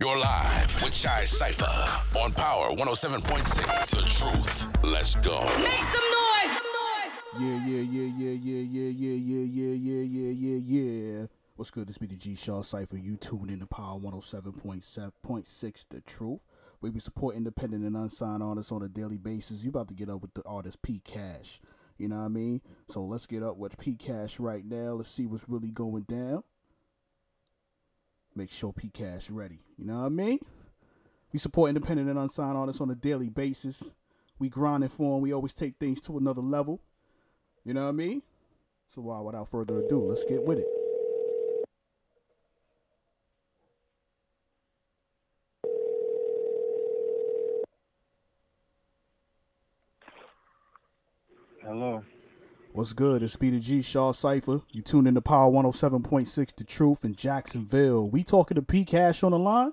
You're live with Chai Cypher on Power 107.6. The truth. Let's go. Make some noise. Yeah, yeah, yeah, yeah, yeah, yeah, yeah, yeah, yeah, yeah, yeah, yeah, yeah. What's good? This be the G Shaw Cypher. You tune in to Power 107.7.6 The Truth. We be support independent and unsigned artists on a daily basis. You about to get up with the artist P Cash. You know what I mean? So let's get up with P Cash right now. Let's see what's really going down. Make sure P Cash ready. You know what I mean? We support independent and unsigned artists on a daily basis. We grinding for them. We always take things to another level. You know what I mean? So why, without further ado, let's get with it. What's good? It's Speedy G Shaw Cypher. You tune in to Power 107.6 The Truth in Jacksonville. We talking to P Cash on the line?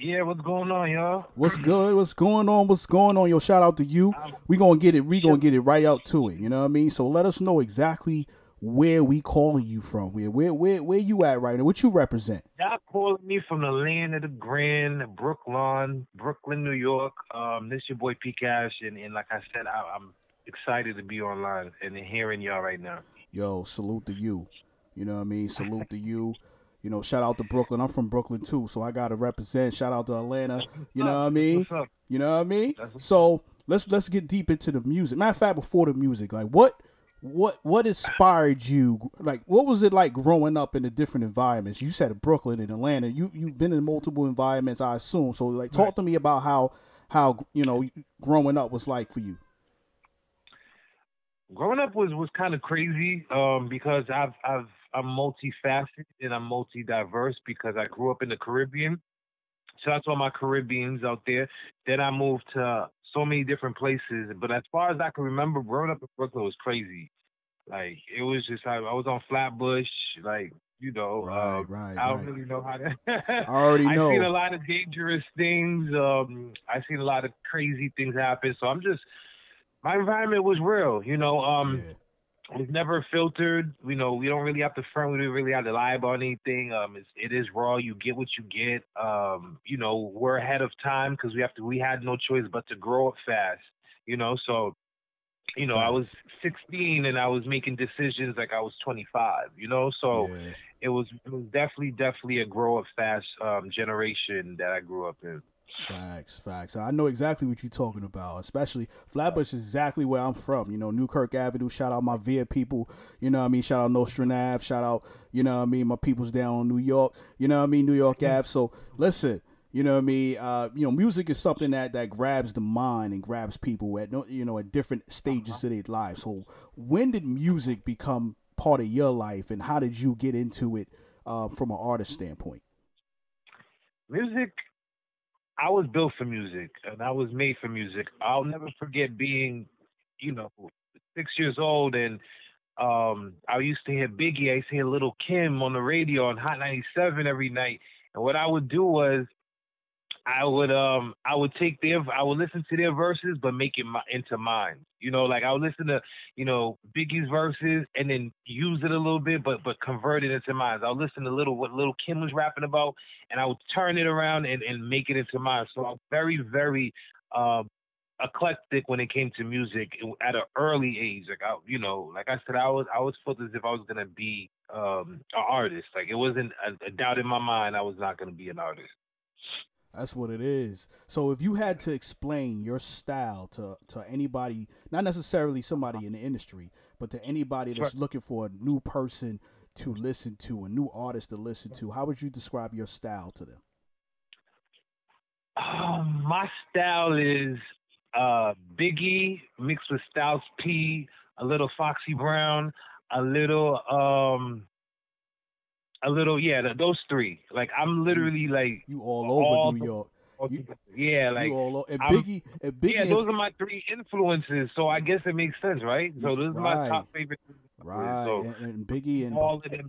Yeah, what's going on, y'all? What's good? What's going on? What's going on? Yo, shout out to you. We gonna get it. We gonna get it right out to it. You know what I mean? So let us know exactly where we calling you from. Where where where where you at right now? What you represent? Y'all calling me from the land of the Grand, Brooklyn, Brooklyn, New York. Um, this your boy P Cash, and, and like I said, I, I'm excited to be online and hearing y'all right now. Yo, salute to you. You know what I mean? Salute to you. You know, shout out to Brooklyn. I'm from Brooklyn too, so I gotta represent. Shout out to Atlanta. You know what I mean? You know what I mean? So let's let's get deep into the music. Matter of fact, before the music, like what what what inspired you? Like what was it like growing up in the different environments? You said Brooklyn and Atlanta. You you've been in multiple environments, I assume. So like talk Right. to me about how how you know growing up was like for you. Growing up was was kind of crazy um, because I've I've I'm multifaceted and I'm multi diverse because I grew up in the Caribbean. So that's all my Caribbeans out there. Then I moved to so many different places. But as far as I can remember, growing up in Brooklyn was crazy. Like it was just I, I was on Flatbush, like you know. Right, um, right, I don't right. really know how to. I already know. I've seen a lot of dangerous things. Um, I seen a lot of crazy things happen. So I'm just my environment was real. You know, um, Yeah. it was never filtered. You know, we don't really have to front. We don't really have to lie about anything. Um, it's, it is raw. You get what you get. Um, you know, we're ahead of time because we have to. We had no choice but to grow up fast. You know, so. You know, I was 16 and I was making decisions like I was 25. You know, so yeah. it was it was definitely definitely a grow up fast um, generation that I grew up in. Facts, facts. I know exactly what you're talking about. Especially Flatbush is exactly where I'm from. You know, Newkirk Avenue. Shout out my VIA people. You know what I mean? Shout out Nostrand Ave. Shout out, you know what I mean, my people's down in New York. You know what I mean? New York Ave. So listen, you know what I mean? Uh, you know, music is something that that grabs the mind and grabs people at no you know, at different stages of their lives. So when did music become part of your life and how did you get into it um, from an artist standpoint? Music, I was built for music and I was made for music. I'll never forget being, you know, six years old and um, I used to hear Biggie. I used to hear Lil' Kim on the radio on Hot 97 every night. And what I would do was I would um I would take their I would listen to their verses but make it my, into mine. You know, like I would listen to you know Biggie's verses and then use it a little bit but but convert it into mine. I would listen to little what Lil' Kim was rapping about and I would turn it around and, and make it into mine. So I'm very very um eclectic when it came to music at an early age. Like I you know like I said I was I was felt as if I was gonna be um an artist. Like it wasn't a, a doubt in my mind I was not gonna be an artist. That's what it is. So if you had to explain your style to to anybody, not necessarily somebody in the industry, but to anybody that's looking for a new person to listen to, a new artist to listen to, how would you describe your style to them? Um, my style is uh, Biggie mixed with Styles P, a little Foxy Brown, a little um, a little yeah, th- those three. Like I'm literally like You all over All New York. You- yeah, like all. And Biggie, and Biggie, yeah, those are my three influences. So I guess it makes sense, right? So those are my top favorite. right, So and, and Biggie and all of them.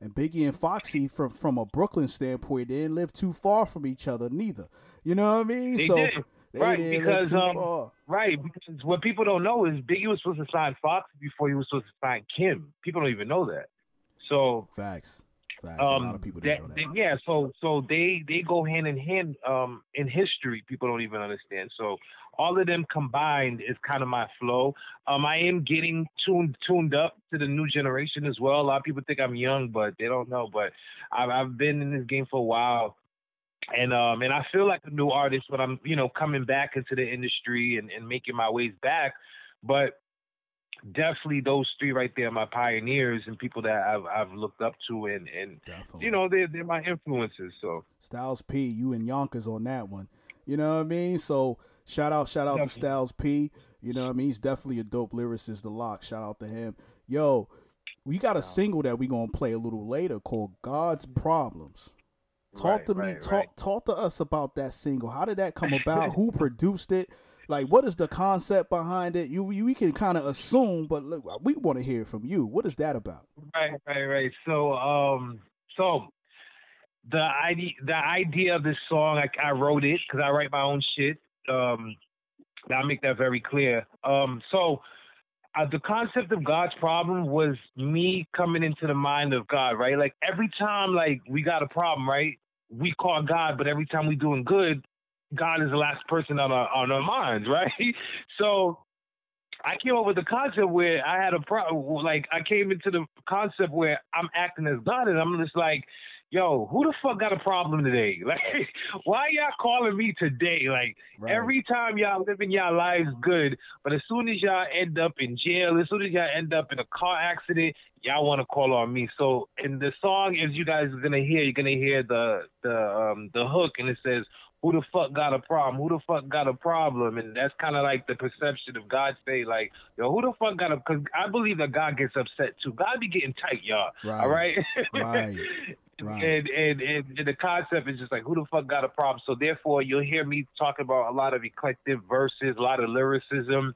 and Biggie and Foxy from from a Brooklyn standpoint, they didn't live too far from each other neither. You know what I mean? They so did. they Right, because, um, far. Right, because what people don't know is Biggie was supposed to sign Fox before he was supposed to sign Kim. People don't even know that. So Facts. Facts. Um, a lot of people that, know that. They, yeah, so so they they go hand in hand um, in history. People don't even understand. So all of them combined is kind of my flow. Um, I am getting tuned tuned up to the new generation as well. A lot of people think I'm young, but they don't know. But I've, I've been in this game for a while, and um, and I feel like a new artist when I'm you know coming back into the industry and, and making my ways back. But definitely those three right there, my pioneers and people that I've I've looked up to, and and definitely. you know they're they're my influences. So Styles P, you and Yonkers on that one. You know what I mean? So Shout out, shout out definitely. to Styles P. You know what I mean? He's definitely a dope lyricist, the LOX. Shout out to him. Yo, we got a single that we gonna play a little later called God's Problems. Talk right, to me, right, talk right. talk to us about that single. How did that come about? Who produced it? Like, what is the concept behind it? You, you we can kind of assume, but look, we want to hear from you. What is that about? Right, right, right. So, um, so the idea, the idea of this song, I, I wrote it because I write my own shit um, I'll make that very clear. Um, so uh, the concept of God's problem was me coming into the mind of God, right? Like every time, like we got a problem, right? We call God, but every time we doing good, God is the last person on our on our minds, right? So I came up with the concept where I had a problem. Like I came into the concept where I'm acting as God, and I'm just like, yo, who the fuck got a problem today? Like, why y'all calling me today? Like, right. every time y'all living y'all lives good, but as soon as y'all end up in jail, as soon as y'all end up in a car accident, y'all want to call on me. So, in the song, as you guys are gonna hear, you're gonna hear the the um the hook, and it says, who the fuck got a problem? Who the fuck got a problem? And that's kind of like the perception of God say, like, yo, who the fuck got a? Because I believe that God gets upset too. God be getting tight, y'all. Right. All right. Right. Right. And, and, and the concept is just like who the fuck got a problem. So therefore, you'll hear me talking about a lot of eclectic verses, a lot of lyricism,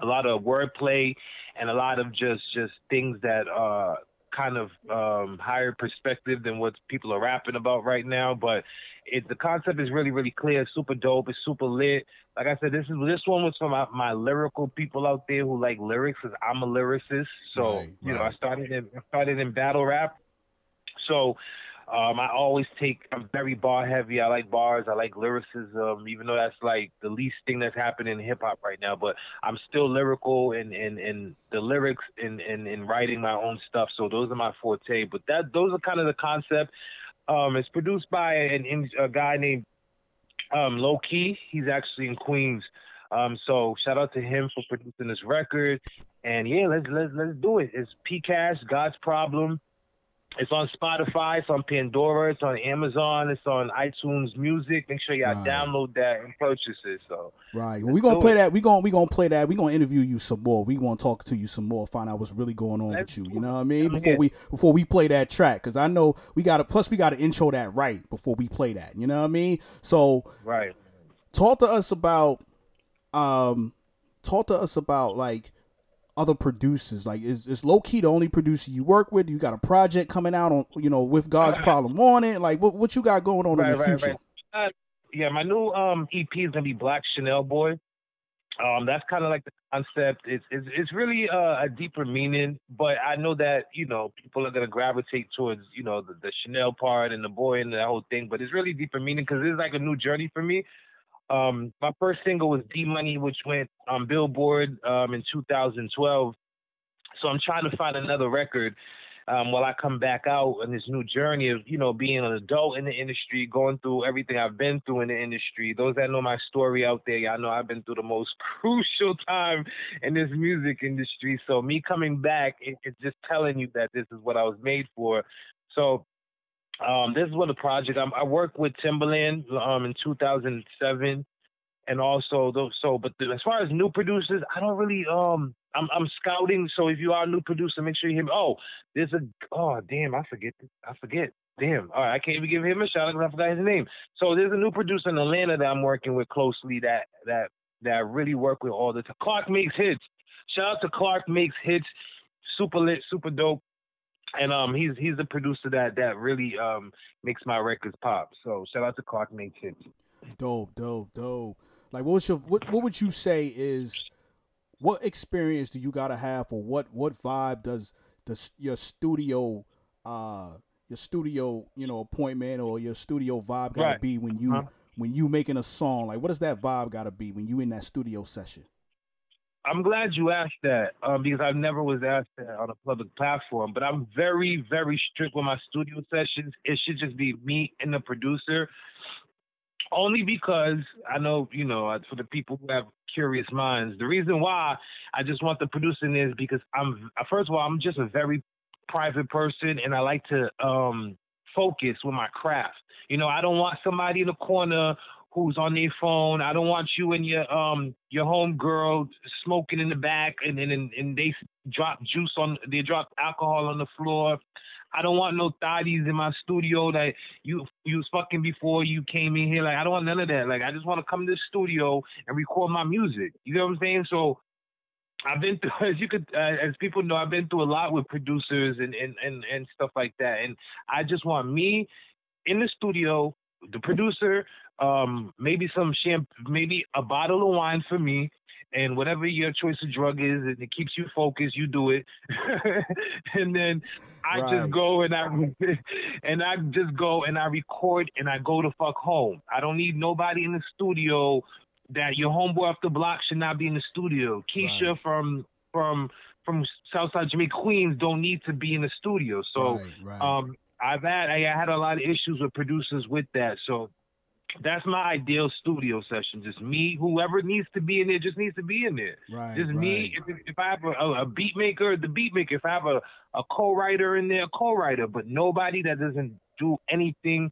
a lot of wordplay, and a lot of just just things that are kind of um, higher perspective than what people are rapping about right now. But it, the concept is really really clear, super dope, it's super lit. Like I said, this is this one was for my, my lyrical people out there who like lyrics, because I'm a lyricist. So right, you right. know, I started in I started in battle rap so um, I always take. I'm very bar heavy. I like bars. I like lyricism, even though that's like the least thing that's happening in hip hop right now. But I'm still lyrical and in, in the lyrics and in, in writing my own stuff. So those are my forte. But that those are kind of the concept. Um, it's produced by an, a guy named um, Low Key. He's actually in Queens. Um, so shout out to him for producing this record. And yeah, let's let's let's do it. It's P Cash, God's Problem. It's on Spotify. It's on Pandora. It's on Amazon. It's on iTunes Music. Make sure y'all right. download that and purchase it. So right, well, we gonna play it. that. We gonna we gonna play that. We gonna interview you some more. We gonna talk to you some more. Find out what's really going on Let's with you. You know what I mean? Before we before we play that track, because I know we got to. Plus, we got to intro that right before we play that. You know what I mean? So right, talk to us about um, talk to us about like other producers? Like, is, is low key the only producer you work with? You got a project coming out on, you know, with God's Problem on it? Like, what what you got going on right, in the right, future? Uh, yeah, my new um EP is gonna be Black Chanel Boy. Um, that's kind of like the concept. It's it's, it's really uh, a deeper meaning, but I know that you know people are gonna gravitate towards you know the, the Chanel part and the boy and the whole thing, but it's really deeper meaning because it's like a new journey for me. Um, my first single was D Money, which went on Billboard um, in 2012. So I'm trying to find another record um, while I come back out on this new journey of, you know, being an adult in the industry, going through everything I've been through in the industry. Those that know my story out there, y'all know I've been through the most crucial time in this music industry. So me coming back, it, it's just telling you that this is what I was made for. So um, this is what the project. I'm, i worked with Timbaland um, in 2007, and also those. So, but the, as far as new producers, I don't really. Um, I'm I'm scouting. So if you are a new producer, make sure you hear me. Oh, there's a. Oh, damn, I forget. I forget. Damn. All right, I can't even give him a shout out because I forgot his name. So there's a new producer in Atlanta that I'm working with closely. That that that I really work with all the time. Clark makes hits. Shout out to Clark makes hits. Super lit, super dope and um he's he's the producer that that really um makes my records pop. So shout out to Clark Makes Dope, dope, dope. Like what your what what would you say is what experience do you gotta have or what what vibe does the your studio uh your studio, you know, appointment or your studio vibe gotta Right. be when you Uh-huh. when you making a song? Like, what does that vibe gotta be when you in that studio session? I'm glad you asked that um, because I never was asked that on a public platform. But I'm very, very strict with my studio sessions. It should just be me and the producer. Only because I know, you know, uh, for the people who have curious minds, the reason why I just want the producing is because I'm, uh, first of all, I'm just a very private person and I like to um, focus with my craft. You know, I don't want somebody in the corner who's on their phone. I don't want you and your um your home girl smoking in the back and and and, and they drop juice on they drop alcohol on the floor. I don't want no thotties in my studio that you you was fucking before you came in here. Like I don't want none of that. Like I just want to come to the studio and record my music. You know what I'm saying? So I've been through, as you could, uh, as people know, I've been through a lot with producers and, and, and, and stuff like that. And I just want me in the studio, the producer, um, maybe some champ, maybe a bottle of wine for me, and whatever your choice of drug is, and it keeps you focused, you do it. and then I Right. just go and I and I just go and I record and I go to fuck home. I don't need nobody in the studio that your homeboy off the block should not be in the studio. Keisha Right. from from from Southside Jamaica Queens don't need to be in the studio. So right, um, I've had I had a lot of issues with producers with that. So that's my ideal studio session. Just me, whoever needs to be in there, just needs to be in there. right, Just me. If, if I have a, a beat maker, the beat maker. If I have a, a co-writer in there, co-writer. But nobody that doesn't do anything,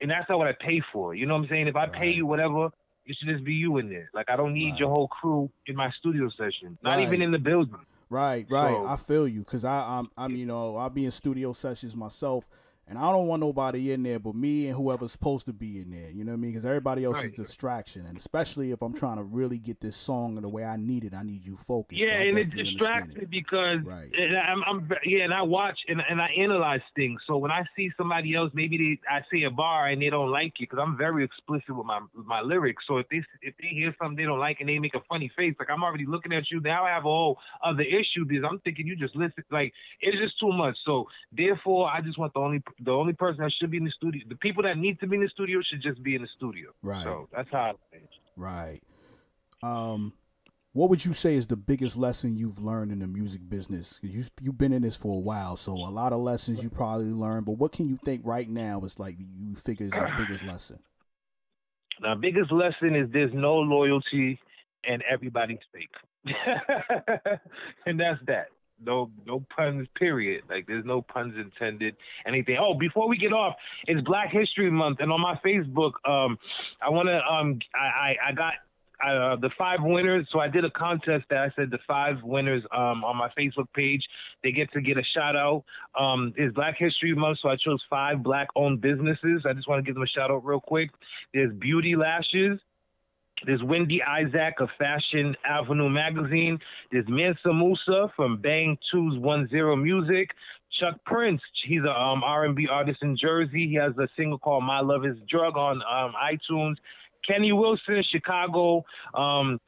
and that's not what I pay for. You know what I'm saying? If I pay you whatever, it should just be you in there. Like I don't need your whole crew in my studio session. Not Right. even in the building. Right, right. So- I feel you because I, I'm, I'm, you know, I'll be in studio sessions myself, and I don't want nobody in there but me and whoever's supposed to be in there. You know what I mean? Because everybody else is distraction, and especially if I'm trying to really get this song in the way I need it, I need you focused. Yeah, I and it distracts it. because Right. and I'm, I'm yeah, and I watch and, and I analyze things. So when I see somebody else, maybe they I see a bar and they don't like it because I'm very explicit with my with my lyrics. So if they if they hear something they don't like and they make a funny face, like I'm already looking at you. Now I have a whole other issue because I'm thinking you just listen. Like it's just too much. So therefore, I just want the only the only person that should be in the studio. The people that need to be in the studio should just be in the studio. Right. So that's how I think. Right. Um, what would you say is the biggest lesson you've learned in the music business? You you've been in this for a while, so a lot of lessons you probably learned. But what can you think right now is like you figure is your biggest lesson? Now, biggest lesson is there's no loyalty and everybody's fake. and that's that. No no puns, period. Like there's no puns intended. Anything. Oh, before we get off, it's Black History Month and on my Facebook, um I wanna um I, I, I got uh, the five winners. So I did a contest that I said the five winners um, on my Facebook page. They get to get a shout out. Um, it's Black History Month, so I chose five black owned businesses. I just want to give them a shout out real quick. There's Beauty Lashes. There's Wendy Isaac of Fashion Avenue Magazine. There's Mansa Musa from Bang 210 Music. Chuck Prince, he's a um, R&B artist in Jersey. He has a single called My Love Is Drug on um, iTunes. Kenny Wilson, Chicago. Um,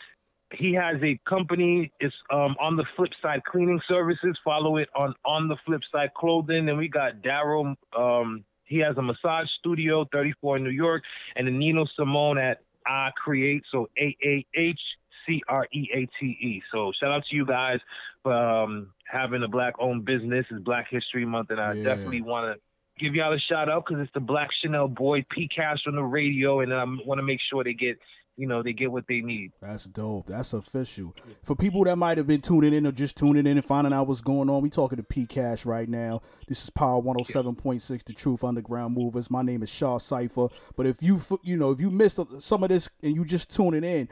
he has a company. It's um, on the flip side cleaning services. Follow it on on the flip side clothing. And we got Daryl. Um, he has a massage studio, 34 in New York, and then Nino Simone at I Create. So A A H C R E A T E. So shout out to you guys for um, having a black owned business. It's Black History Month, and I Yeah. definitely want to give y'all a shout out because it's the Black Chanel boy P Cash on the radio, and I want to make sure they get, you know, they get what they need. That's dope. That's official. For people that might have been tuning in or just tuning in and finding out what's going on, we talking to P Cash right now. This is Power 107.6, The Truth Underground Movers. My name is Shaw Cipher. But if you you know if you missed some of this and you just tuning in,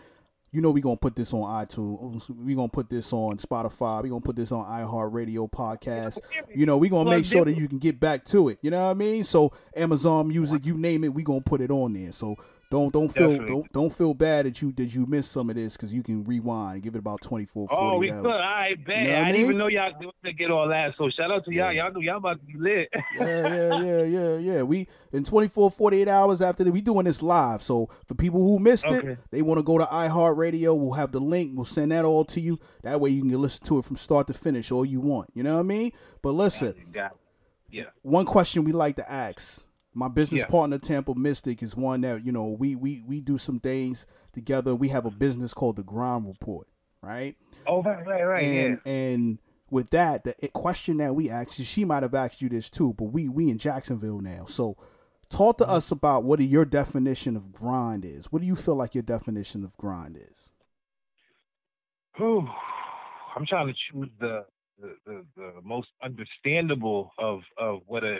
you know we gonna put this on iTunes. We gonna put this on Spotify. We gonna put this on iHeartRadio podcast. You know we gonna make sure that you can get back to it. You know what I mean? So Amazon Music, you name it, we gonna put it on there. So don't don't feel Definitely. don't don't feel bad that you that you missed some of this because you can rewind. Give it about 24, 40 Oh, we hours. could. All right, bet. You know I I didn't even know y'all were going to get all that. So shout out to y'all. Yeah. Y'all know y'all about to be lit. yeah, yeah, yeah, yeah, yeah. We in 24, 48 hours after that, we doing this live. So for people who missed it, they want to go to iHeartRadio. We'll have the link. We'll send that all to you. That way you can listen to it from start to finish, all you want. You know what I mean? But listen, Got it. Yeah. One question we like to ask. My business Yeah. partner Tampa Mystic is one that you know we we we do some things together. We have a business called the Grind Report, right? Oh, right, right, right. and and with that, the question that we asked you, she might have asked you this too, but we we in Jacksonville now, so talk Mm-hmm. to us about what your definition of grind is. What do you feel like your definition of grind is? yeah. Whew. I'm trying to choose the, the the the most understandable of of what a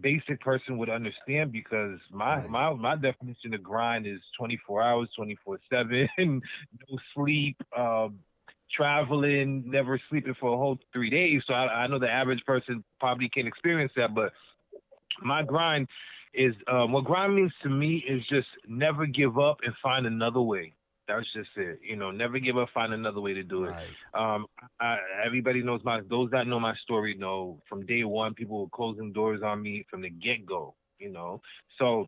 basic person would understand because my Right. my my definition of grind is 24 hours, 24 seven, no sleep, um, traveling, never sleeping for a whole three days. So I, I know the average person probably can't experience that, but my grind is um, what grind means to me is just never give up and find another way. That's just it. You know, never give up, find another way to do it. Um, I, everybody knows my. Those that know my story know from day one, people were closing doors on me from the get go. You know, so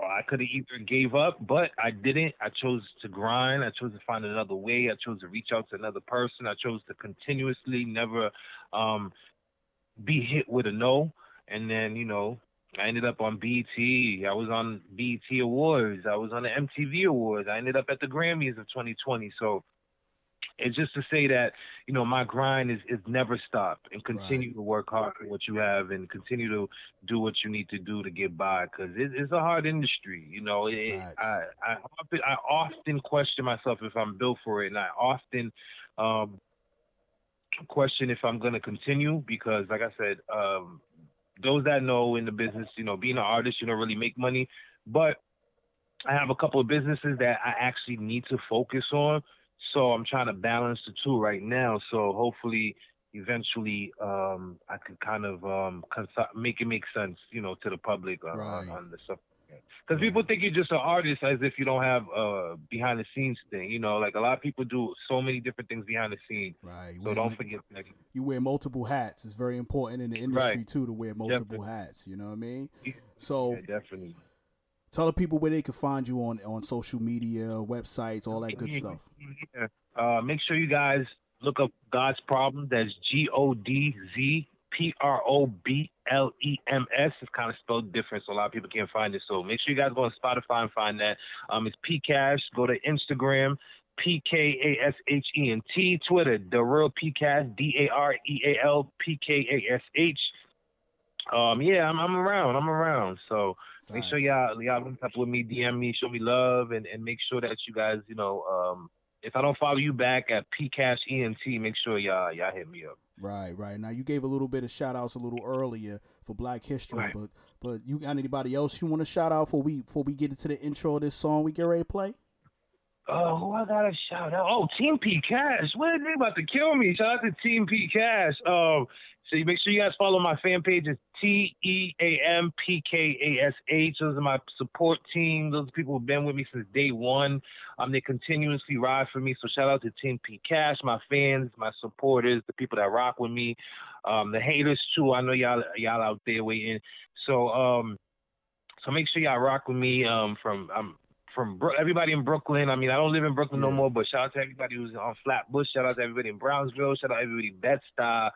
uh, I could have either gave up, but I didn't. I chose to grind. I chose to find another way. I chose to reach out to another person. I chose to continuously never um, be hit with a no. And then, you know, I ended up on BET. I was on BET Awards. I was on the MTV Awards. I ended up at the Grammys of 2020. So it's just to say that, you know, my grind is, is never stop and continue to work hard for what you have and continue to do what you need to do to get by because it, it's a hard industry. You know, it, Facts. I, I, often, I often question myself if I'm built for it. And I often, um, question if I'm going to continue because, like I said, um, those that know in the business, you know, being an artist, you don't really make money, but I have a couple of businesses that I actually need to focus on. So I'm trying to balance the two right now. So hopefully, eventually, um, I can kind of um, cons- make it make sense, you know, to the public uh, on, Right. on the stuff. Because people think you're just an artist as if you don't have a behind the scenes thing. You know, like a lot of people do so many different things behind the scene. Right. So We- don't forget that. you wear multiple hats. It's very important in the industry Right. too to wear multiple hats. You know what I mean? So Yeah, definitely. tell the people where they can find you on on social media, websites, all that good Yeah, stuff. yeah. Uh, make sure you guys look up God's Problem. That's G O D Z P R O B L E M S. It's kind of spelled different, so a lot of people can't find it. So make sure you guys go on Spotify and find that. Um, it's P Cash. Go to Instagram. P K A S H E N T. Twitter, the real P Cash, D A R E A L P K A S H. Um, yeah, I'm, I'm around. I'm around. So make sure y'all y'all link up with me, DM me, show me love, and, and make sure that you guys, you know, um, if I don't follow you back at Pcash ENT, make sure y'all y'all hit me up. Right, right. Now you gave a little bit of shout outs a little earlier for Black History, Right. but but you got anybody else you want to shout out for we before we get into the intro of this song we get ready to play? Oh, who I gotta shout out? Oh, Team P Cash. What are they about to kill me? Shout out to Team P Cash. Um, so you make sure you guys follow my fan page. It's T E A M P K A S H. Those are my support team. Those people who've been with me since day one. Um, they continuously ride for me. So shout out to Team P Cash, my fans, my supporters, the people that rock with me, um, the haters too. I know y'all y'all out there waiting. So um, so make sure y'all rock with me. Um, from um from Bro- everybody in Brooklyn. I mean, I don't live in Brooklyn no more, but shout out to everybody who's on Flatbush. Shout out to everybody in Brownsville. Shout out to everybody in Bed-Stuy.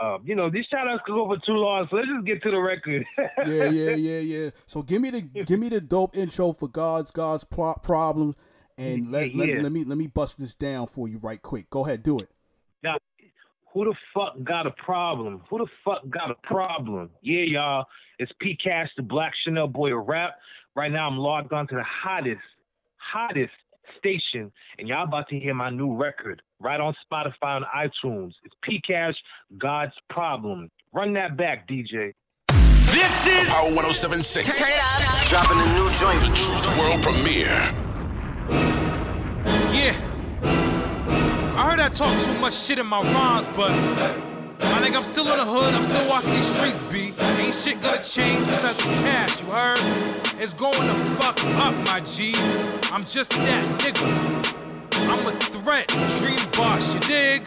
Um, you know, these shout outs could go for too long, so let's just get to the record. yeah, yeah, yeah, yeah. So give me the give me the dope intro for God's God's pro- problems, and let, Yeah, let yeah. let me let me bust this down for you right quick. Go ahead, do it. Now, who the fuck got a problem? Who the fuck got a problem? Yeah, y'all. It's P Cash, the Black Chanel Boy of Rap. Right now, I'm logged on to the hottest, hottest station, and y'all about to hear my new record right on Spotify and iTunes. It's P Cash, God's Problem. Run that back, DJ. This is Power 1076. Turn it up. dropping a new joint. The Truth World Premiere. Yeah. I heard I talk too much shit in my rhymes, but I think I'm still in the hood. I'm still walking these streets, B. Ain't shit gonna change besides the cash, you heard? It's going to fuck up, my G's. I'm just that nigga. I'm a threat, dream boss, you dig?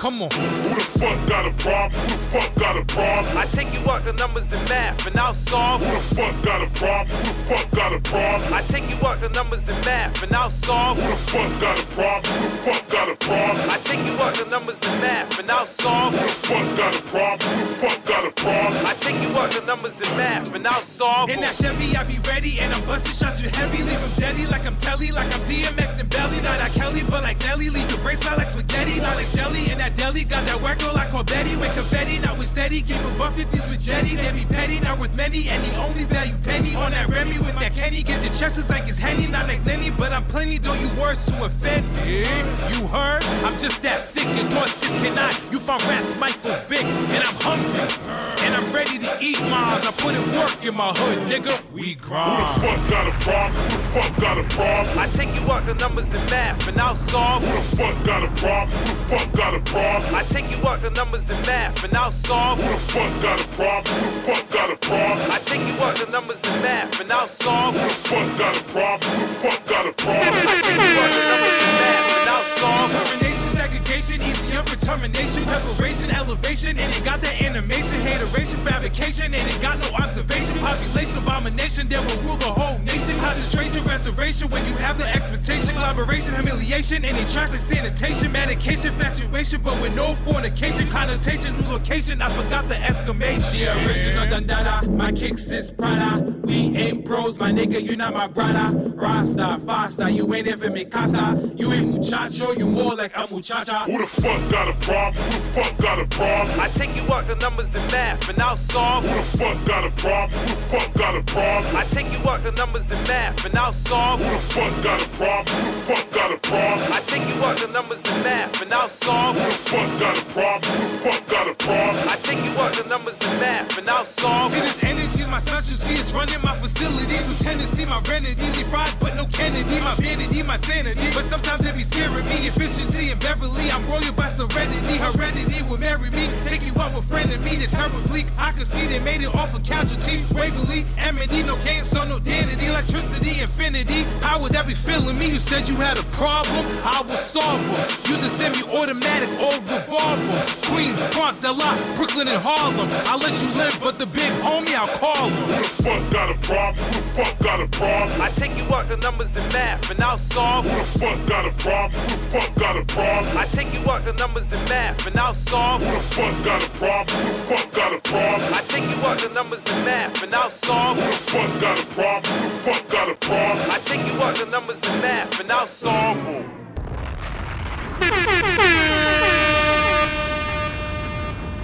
Come on. Who the fuck got a problem? Who the fuck got a problem? I take you out the numbers in math and I'll solve. Who the fuck got a problem? Who the fuck got a problem? I take you out the numbers in math and I'll solve. Who the fuck got a problem? Who the fuck got a problem? I take you out the numbers in math and I'll solve. Who the fuck got a problem? Who the fuck got a problem? I take you out the numbers in math and I'll solve. In that Chevy, I be ready, and I'm busting shots too heavy. Leave him deady like I'm Telly, like I'm DMX and Belly. Not like Kelly, but like Nelly. Leave your brace smell like spaghetti, not like jelly. In that deli, got that work girl like Betty. With confetti, not with steady. Give him buck 50s with Jetty. They be petty, not with many. And the only value penny on that Remy with that Kenny. Get your chest it's like it's Henny, not like Lenny. But I'm plenty, though you words to offend me. You heard? I'm just that sick. Your just cannot. You found raps Michael Vick, and I'm hungry. And I'm ready to eat mines. I put in work in my hood, nigga. We grind. Who the fuck got a problem? Who the fuck got a problem? I take you out the numbers and math and I'll solve. Who the fuck got a problem? Who the fuck got a problem? I take you out the numbers in math and I'll solve. Who the fuck got a problem? Who the fuck got a problem? I take you out the numbers in math and I'll solve. Who the fuck got a problem? Who the fuck got a problem? I take you out the numbers in math and I'll solve. Termination, segregation, easier for termination, preparation, elevation, and it got that animation, hateration, fabrication, and it got no observation, population, abomination that will rule the whole nation, concentration, restoration, when you have the expectation, collaboration, humiliation, and it tracks like sanitation, medication, infatuation, but with no fornication, connotation, new location, I forgot the exclamation. The original Dundada, my kicks is Prada, we ain't pros, my nigga, you not my brother, Rasta, Fasta, you ain't even mi casa, you ain't muchacho, you more like a muchacha. Who the fuck got a problem? Who the fuck got a problem? I take you out the numbers in math and I'll solve. Who the fuck got a problem? Who the fuck got a problem? I take you out the numbers in math and I'll solve. Who the fuck got a problem? Who the fuck got a problem? I take you out the numbers in math and I'll solve. Who the fuck got a problem? Who the fuck got a problem? I take you out the numbers in math and I'll solve. See this energy's my specialty, it's running my facility through Tennessee, my remedy, be fried but no Kennedy, my vanity, my sanity. But sometimes it be scaring me, efficiency and Beverly, I'm royal by serenity, heredity will marry me, take you out with friend of me, the terror bleak, I could see they made it off a casualty, Waverly, Amity, no cane, so no danity, electricity, infinity, power that be feeling me, you said you had a problem, I will solve them, use a semi-automatic or revolver, Queens, Bronx, LA, Brooklyn and Harlem, I'll let you live, but the big homie, I'll call him. Who the fuck got a problem? Who the fuck got a problem? I take you out the numbers in math and I'll solve. it. Who the fuck got a problem? Who the fuck got a problem? I take you out the numbers in math and I'll solve. Who the fuck got a problem? Who the fuck got a problem? I take you out the numbers in math and I'll solve. Who the fuck got a problem? Who the fuck got a problem? I take you out the numbers in math and I'll solve.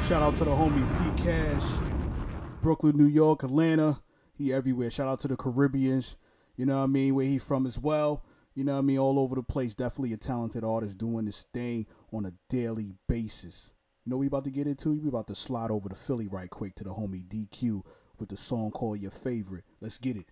Shout out to the homie P Cash, Brooklyn, New York, Atlanta. He everywhere. Shout out to the Caribbeans. You know what I mean? Where he from as well. You know I mean? All over the place. Definitely a talented artist doing this thing on a daily basis. You know we about to get into? We about to slide over to Philly right quick to the homie DQ with the song called Your Favorite. Let's get it.